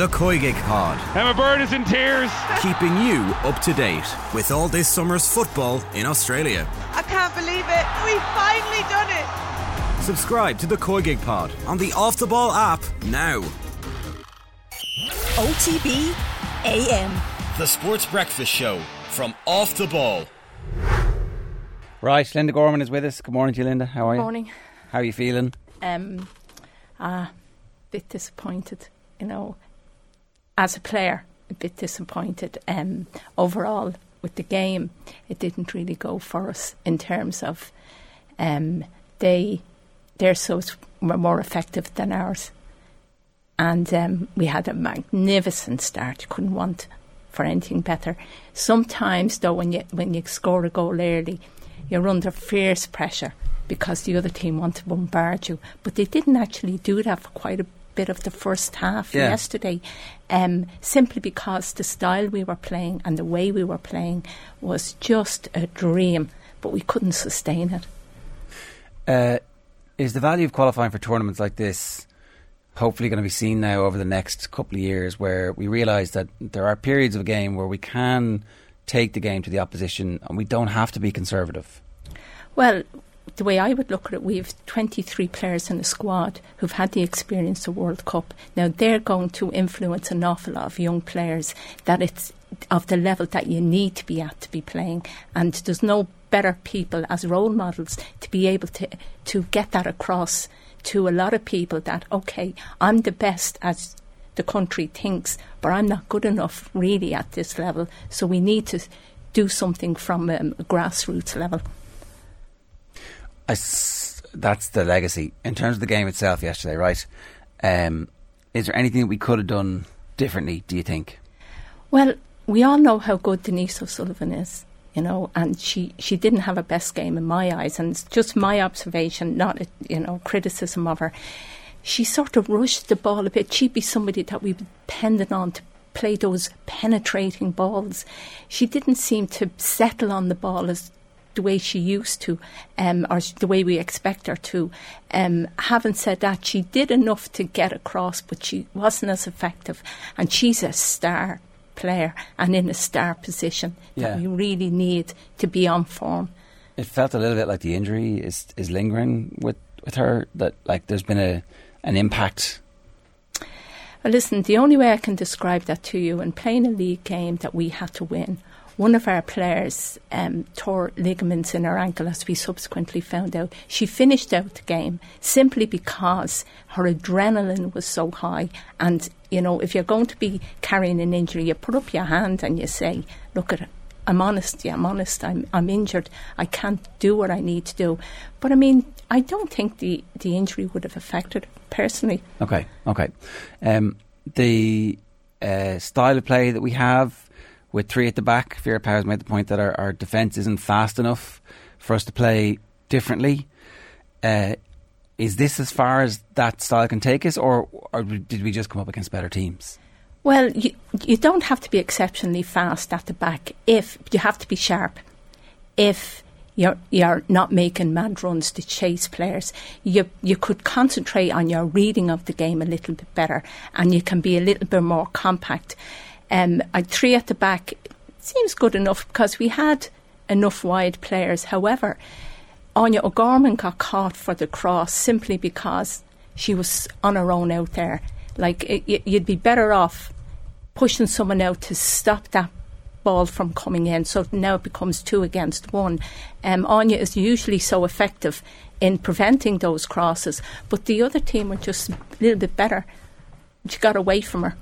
The COYGIG Pod. Emma Bird is in tears. Keeping you up to date with all this summer's football in Australia. I can't believe it. We've finally done it. Subscribe to The COYGIG Pod on the Off the Ball app now. OTB AM. The Sports Breakfast Show from Off the Ball. Right, Linda Gorman is with us. Good morning to you, Linda. How are you? Morning. How are you feeling? Um, a bit disappointed, you know, as a player, a bit disappointed. Um, overall, with the game, it didn't really go for us in terms of um, they their subs were more effective than ours, and um, we had a magnificent start. Couldn't want for anything better. Sometimes, though, when you when you score a goal early, you're under fierce pressure because the other team want to bombard you. But they didn't actually do that for quite a bit of the first half Yeah. yesterday, um, simply because the style we were playing and the way we were playing was just a dream, but we couldn't sustain it. Uh, is the value of qualifying for tournaments like this hopefully going to be seen now over the next couple of years where we realise that there are periods of a game where we can take the game to the opposition and we don't have to be conservative? Well, the way I would look at it, we have 23 players in the squad who've had the experience of the World Cup. Now, they're going to influence an awful lot of young players that it's of the level that you need to be at to be playing. And there's no better people as role models to be able to, to get that across to a lot of people that, okay, I'm the best as the country thinks, but I'm not good enough really at this level. So we need to do something from um, a grassroots level. I s- that's the legacy. In terms of the game itself yesterday, right? Um, is there anything that we could have done differently, do you think? Well, we all know how good Denise O'Sullivan is, you know, and she, she didn't have a best game in my eyes, and it's just my observation, not, a, you know, criticism of her. She sort of rushed the ball a bit. She'd be somebody that we depended on to play those penetrating balls. She didn't seem to settle on the ball as the way she used to, um, or the way we expect her to. Um, having said that, she did enough to get across, but she wasn't as effective. And she's a star player and in a star position Yeah. that we really need to be on form. It felt a little bit like the injury is is lingering with, with her. That like there's been a an impact. Well, listen, the only way I can describe that to you, in playing a league game that we had to win, one of our players um, tore ligaments in her ankle, as we subsequently found out. She finished out the game simply because her adrenaline was so high. And, you know, if you're going to be carrying an injury, you put up your hand and you say, look at it. I'm honest, yeah, I'm honest. I'm I'm injured. I can't do what I need to do. But I mean, I don't think the, the injury would have affected personally. Okay, okay. Um, the uh, style of play that we have with three at the back, Vera Pauw's made the point that our, our defence isn't fast enough for us to play differently. Uh, is this as far as that style can take us, or, or did we just come up against better teams? Well, you, you don't have to be exceptionally fast at the back if you have to be sharp. If you're you're not making mad runs to chase players, you you could concentrate on your reading of the game a little bit better, and you can be a little bit more compact. Um, a three at the back seems good enough because we had enough wide players. However, Áine O'Gorman got caught for the cross simply because she was on her own out there. Like it, you'd be better off pushing someone out to stop that ball from coming in. So now it becomes two against one. Um, Áine is usually so effective in preventing those crosses, but the other team were just a little bit better. She got away from her.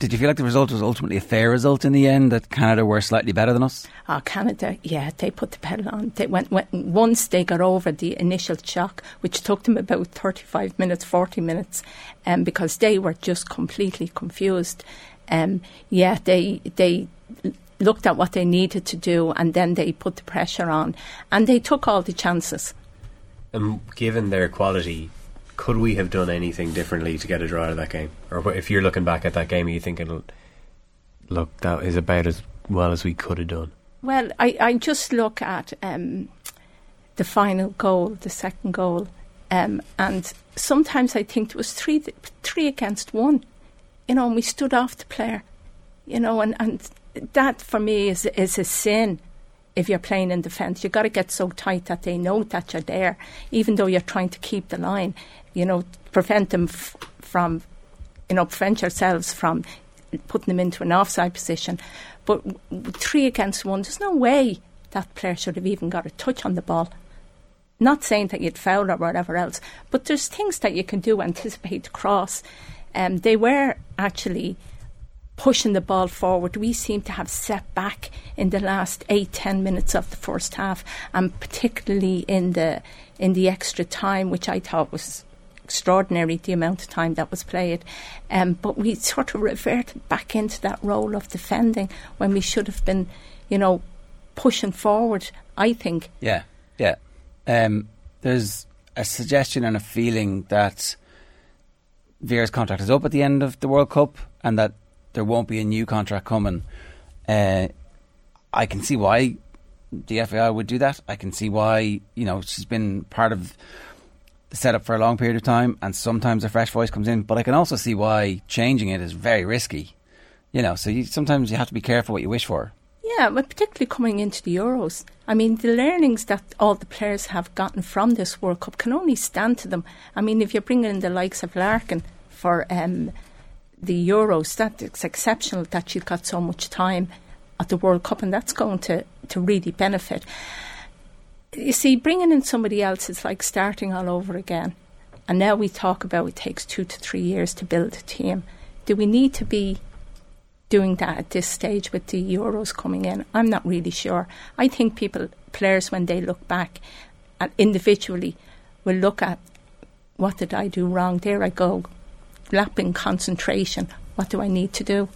Did you feel like the result was ultimately a fair result in the end? That Canada were slightly better than us? Oh, Canada, yeah, they put the pedal on. They went, went once they got over the initial shock, which took them about thirty-five minutes, forty minutes, um, because they were just completely confused. Um, yeah, they they looked at what they needed to do, and then they put the pressure on, and they took all the chances. And given their quality, could we have done anything differently to get a draw out of that game? Or if you're looking back at that game, are you thinking, look, that is about as well as we could have done? Well, I, I just look at um, the final goal, the second goal, um, and sometimes I think it was three th- three against one. you know, and we stood off the player, you know, and, and that for me is is a sin. If you're playing in defence, you've got to get so tight that they know that you're there, even though you're trying to keep the line. You know, prevent them f- from, you know, prevent yourselves from putting them into an offside position. But three against one, there's no way that player should have even got a touch on the ball. Not saying that you'd foul or whatever else, but there's things that you can do anticipate cross. Um, they were actually pushing the ball forward. We seem to have set back in the last eight ten minutes of the first half, and particularly in the in the extra time, which I thought was extraordinary the amount of time that was played. Um, but we sort of reverted back into that role of defending when we should have been, you know, pushing forward. I think. Yeah, yeah. Um, there's a suggestion and a feeling that Vera's contract is up at the end of the World Cup, and that there won't be a new contract coming. Uh, I can see why the FAI would do that. I can see why you know she's been part of the setup for a long period of time, and sometimes a fresh voice comes in. But I can also see why changing it is very risky. You know, so you, sometimes you have to be careful what you wish for. Yeah, but particularly coming into the Euros. I mean, the learnings that all the players have gotten from this World Cup can only stand to them. I mean, if you're bringing in the likes of Larkin for um, the Euros, that it's exceptional that she's got so much time at the World Cup, and that's going to, to really benefit. You see, bringing in somebody else is like starting all over again. And now we talk about it takes two to three years to build a team. Do we need to be doing that at this stage with the Euros coming in? I'm not really sure. I think people, players, when they look back and individually, will look at what did I do wrong? There I go, lapping concentration. What do I need to do?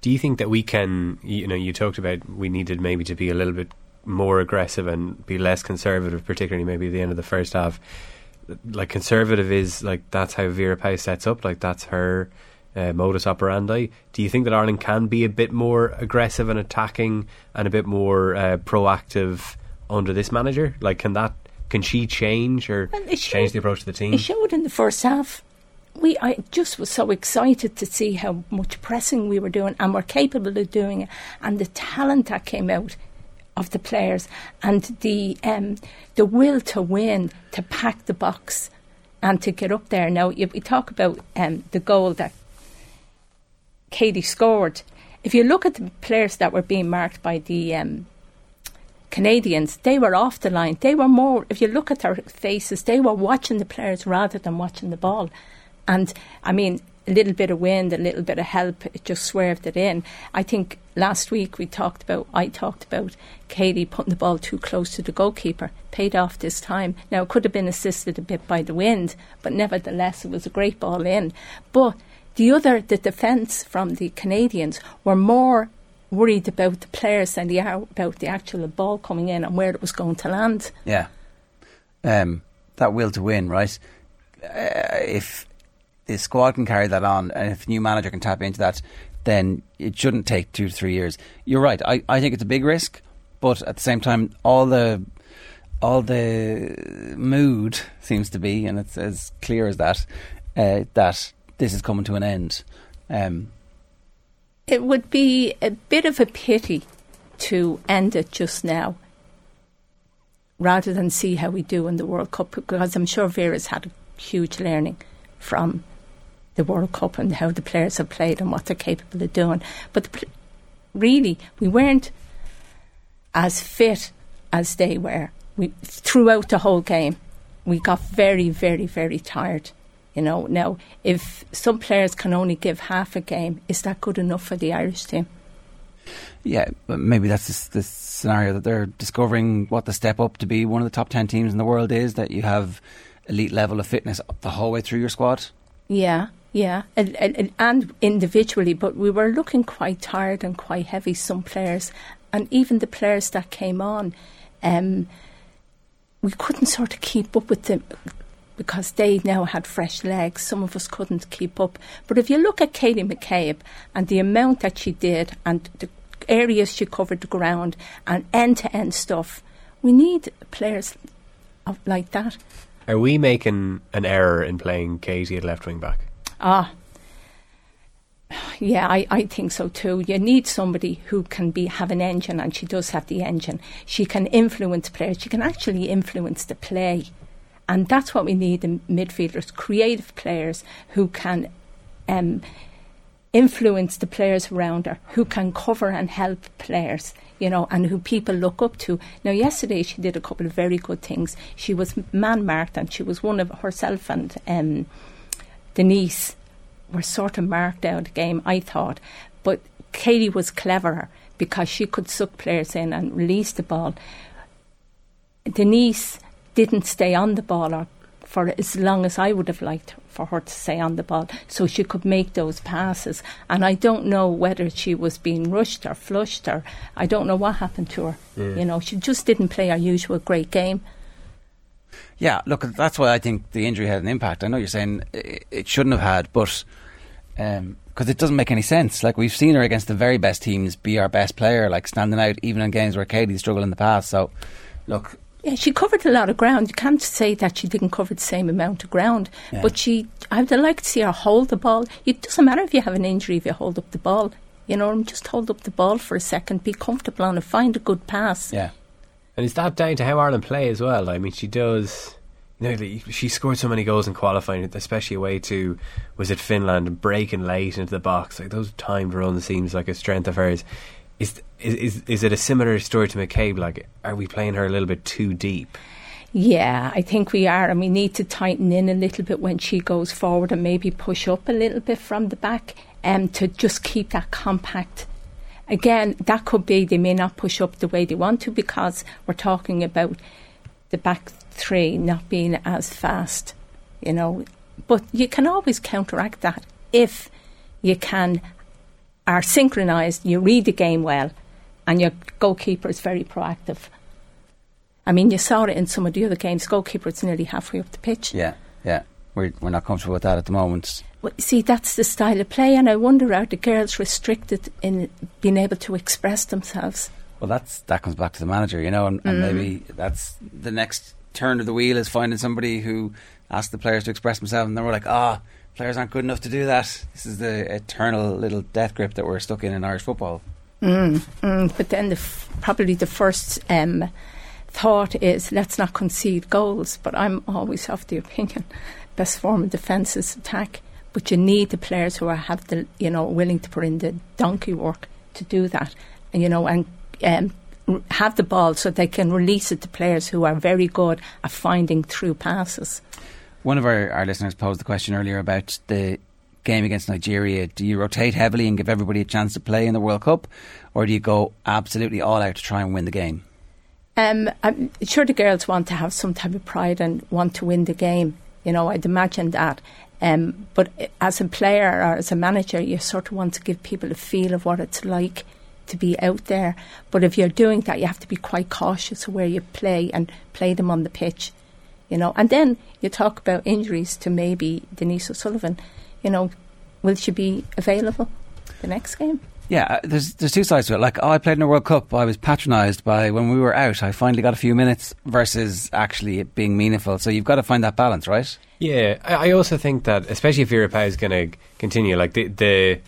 Do you think that we can, you know, you talked about we needed maybe to be a little bit more aggressive and be less conservative, particularly maybe at the end of the first half? Like conservative is like that's how Vera Pauw sets up, like that's her uh, modus operandi. Do you think that Ireland can be a bit more aggressive and attacking and a bit more uh, proactive under this manager? Like, can that can she change or Well, it change the approach to the team? It showed in the first half. We, I just was so excited to see how much pressing we were doing and were capable of doing it, and the talent that came out of the players, and the um, the will to win, to pack the box, and to get up there. Now, if we talk about um, the goal that Katie scored. If you look at the players that were being marked by the um, Canadians, they were off the line. They were more, if you look at their faces, they were watching the players rather than watching the ball. And I mean, a little bit of wind, a little bit of help, it just swerved it in. I think last week we talked about, I talked about Katie putting the ball too close to the goalkeeper. Paid off this time. Now, it could have been assisted a bit by the wind, but nevertheless, it was a great ball in. But the other, the defence from the Canadians were more worried about the players than they are about the actual ball coming in and where it was going to land. Yeah. Um, that will to win, right? Uh, if the squad can carry that on, and if a new manager can tap into that, then it shouldn't take two to three years. You're right. I, I think it's a big risk, but at the same time, all the all the mood seems to be, and it's as clear as that, uh, that this is coming to an end. Um, It would be a bit of a pity to end it just now rather than see how we do in the World Cup because I'm sure Vera's had a huge learning from the World Cup and how the players have played and what they're capable of doing. But the, pl- really, we weren't as fit as they were. We throughout the whole game, we got very, very, very tired. You know, now if some players can only give half a game, is that good enough for the Irish team? Yeah, but maybe that's this scenario that they're discovering what the step up to be one of the top 10 teams in the world is that you have elite level of fitness the whole way through your squad. Yeah, yeah, and, and, and individually, but we were looking quite tired and quite heavy. Some players, and even the players that came on, um, we couldn't sort of keep up with them because they now had fresh legs. Some of us couldn't keep up. But if you look at Katie McCabe and the amount that she did and the areas she covered the ground and end to end stuff, we need players like that. Are we making an error in playing Katie at left wing back? Ah. yeah, I, I think so too. You need somebody who can be have an engine, and she does have the engine. She can influence players. She can actually influence the play, and that's what we need in midfielders: creative players who can um, influence the players around her, who can cover and help players. You know, and who people look up to. Now, yesterday she did a couple of very good things. She was man marked, and she was one of herself and um, Denise were sort of marked out the game, I thought. But Katie was cleverer because she could suck players in and release the ball. Denise didn't stay on the ball or for as long as I would have liked for her to stay on the ball so she could make those passes. And I don't know whether she was being rushed or flushed or I don't know what happened to her. Yeah. You know, she just didn't play her usual great game. Yeah, look, that's why I think the injury had an impact. I know you're saying it, shouldn't have had, but because um, it doesn't make any sense. Like we've seen her against the very best teams be our best player, like standing out even in games where Katie struggled in the past. So, look, Yeah, she covered a lot of ground. You can't say that she didn't cover the same amount of ground. Yeah. But she, I would like to see her hold the ball. It doesn't matter if you have an injury if you hold up the ball. You know, just hold up the ball for a second, be comfortable on it, find a good pass. yeah, And is that down to how Ireland play as well? I mean, she does. You know, she scored so many goals in qualifying, especially away to was it Finland, and breaking late into the box. Like those timed runs seems like a strength of hers. Is is is, is it a similar story to McCabe? Like, are we playing her a little bit too deep? Yeah, I think we are, and we need to tighten in a little bit when she goes forward and maybe push up a little bit from the back um, to just keep that compact. Again, that could be they may not push up the way they want to because we're talking about the back three not being as fast, you know. But you can always counteract that if you can are synchronised, you read the game well, and your goalkeeper is very proactive. I mean, you saw it in some of the other games. Goalkeeper's nearly halfway up the pitch. yeah, yeah. We're we're not comfortable with that at the moment. Well, see, that's the style of play, and I wonder are the girls restricted in being able to express themselves? Well, that's that comes back to the manager, you know, and, and maybe that's the next turn of the wheel is finding somebody who asks the players to express themselves, and then we're like, ah, players aren't good enough to do that. This is the eternal little death grip that we're stuck in in Irish football. Mm, but then the f- probably the first um, thought is let's not concede goals. But I'm always of the opinion best form of defence is attack. But you need the players who are have the you know willing to put in the donkey work to do that, and you know and um, have the ball so they can release it to players who are very good at finding through passes. One of our, our listeners posed the question earlier about the game against Nigeria. Do you rotate heavily and give everybody a chance to play in the World Cup, or do you go absolutely all out to try and win the game? Um, I'm sure the girls want to have some type of pride and want to win the game. You know, I'd imagine that. Um, but as a player or as a manager, you sort of want to give people a feel of what it's like to be out there. But if you're doing that, you have to be quite cautious where you play and play them on the pitch. You know, and then you talk about injuries to maybe Denise O'Sullivan. You know, will she be available the next game? Yeah, uh, there's there's two sides to it. Like, I played in a World Cup. I was patronised by when we were out. I finally got a few minutes versus actually it being meaningful. So you've got to find that balance, right? Yeah, I, also think that, especially if Pauw is going to continue, like the, the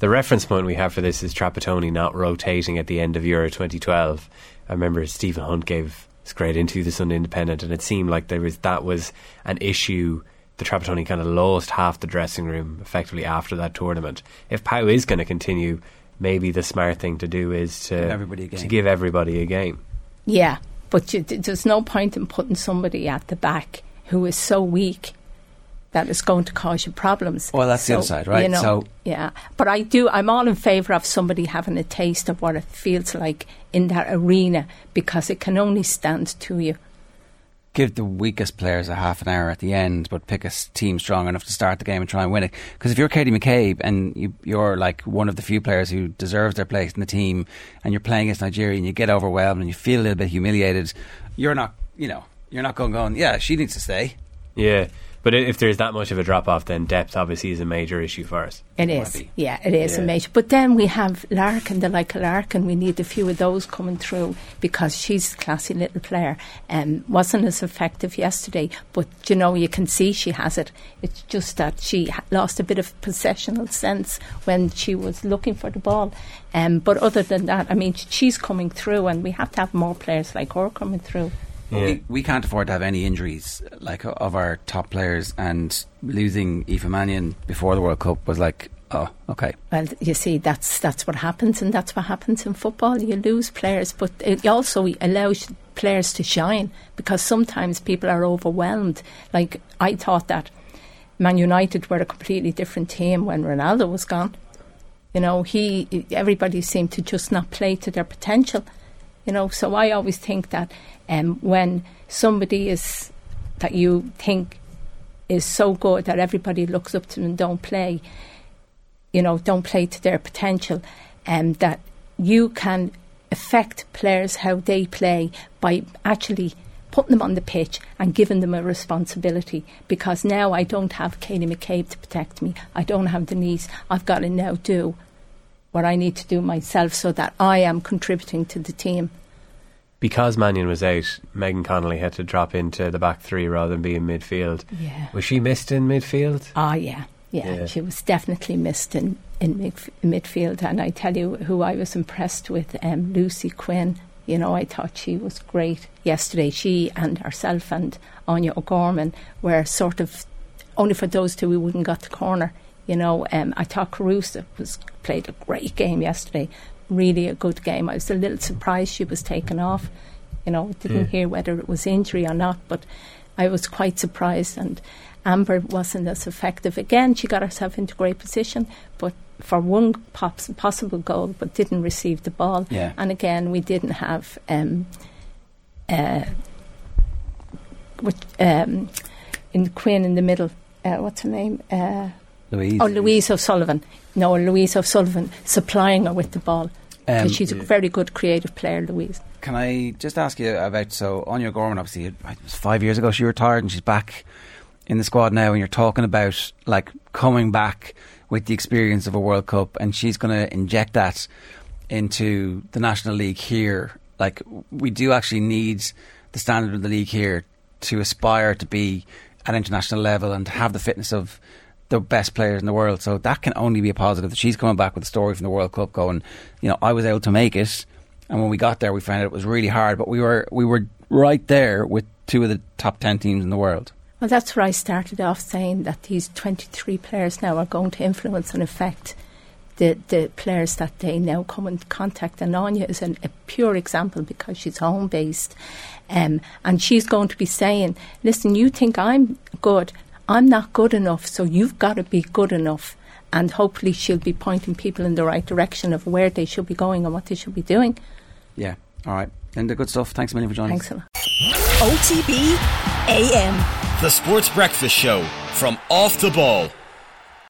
the reference point we have for this is Trapattoni not rotating at the end of Euro 2012. I remember Stephen Hunt gave this great interview the Sunday Independent, and it seemed like there was that was an issue. The Trapattoni kind of lost half the dressing room effectively after that tournament. If Pauw is going to continue, maybe the smart thing to do is to Give everybody a game. to give everybody a game. Yeah, but you, there's no point in putting somebody at the back who is so weak that it's going to cause you problems. Well, that's the other side, right? You know, So- yeah, but I do. I'm all in favour of somebody having a taste of what it feels like in that arena because it can only stand to you. Give the weakest players a half an hour at the end, but pick a team strong enough to start the game and try and win it. Because if you're Katie McCabe and you, you're like one of the few players who deserves their place in the team, and you're playing against Nigeria and you get overwhelmed and you feel a little bit humiliated, you're not, you know, you're not going going. Yeah, she needs to stay. Yeah, But if there's that much of a drop off, then depth obviously is a major issue for us. It Might is, be. yeah, it is a major. But then we have Larkin, the like of Larkin. We need a few of those coming through because she's a classy little player. Um, wasn't as effective yesterday, but you know you can see she has it. It's just that she lost a bit of possessional sense when she was looking for the ball. Um, but other than that, I mean, she's coming through, and we have to have more players like her coming through. But Yeah. We, we can't afford to have any injuries like of our top players, and losing Aoife Mannion before the World Cup was like, oh, okay. Well, you see, that's that's what happens, and that's what happens in football. You lose players, but it also allows players to shine because sometimes people are overwhelmed. Like I thought that Man United were a completely different team when Ronaldo was gone. You know, he everybody seemed to just not play to their potential. You know, so I always think that um, when somebody is that you think is so good that everybody looks up to them and don't play, you know, don't play to their potential, and that you can affect players how they play by actually putting them on the pitch and giving them a responsibility. Because now I don't have Katie McCabe to protect me. I don't have Denise. I've got to now do what I need to do myself so that I am contributing to the team. Because Mannion was out, Megan Connolly had to drop into the back three rather than be in midfield. Yeah. Was she missed in midfield? Ah, yeah, yeah. Yeah. She was definitely missed in in midf- midfield, and I tell you who I was impressed with, um, Lucy Quinn. You know, I thought she was great yesterday. She and herself and Áine O'Gorman were sort of only for those two we wouldn't got the corner. You know, um, I thought Carusa was played a great game yesterday. Really a good game. I was a little surprised she was taken off. You know, didn't Mm. hear whether it was injury or not, but I was quite surprised. And Amber wasn't as effective. Again, she got herself into great position, but for one pops, possible goal, but didn't receive the ball. Yeah. And again, we didn't have um, uh, which, um, in Quinn in the middle. Uh, what's her name? Uh, Louise. oh, Louise O'Sullivan. No, Louise O'Sullivan supplying her with the ball. 'Cause Um, she's a very good creative player, Louise. Can I just ask you about so Áine Gorman? Obviously, it was five years ago she retired, and she's back in the squad now. And you're talking about like coming back with the experience of a World Cup, and she's going to inject that into the National League here. Like we do actually need the standard of the league here to aspire to be at international level and to have the fitness of the best players in the world. So that can only be a positive. She's coming back with a story from the World Cup, going, you know, I was able to make it, and when we got there, we found out it was really hard, but we were we were right there with two of the top ten teams in the world. Well, that's where I started off saying that these 23 players now are going to influence and affect the, the players that they now come in contact. And Áine is an, a pure example because she's home based. Um, and she's going to be saying, listen, you think I'm good, I'm not good enough, so you've got to be good enough. And hopefully she'll be pointing people in the right direction of where they should be going and what they should be doing. Yeah. All right. Linda, good stuff. Thanks a million for joining. Thanks a lot. OTB AM. The Sports Breakfast Show from Off the Ball.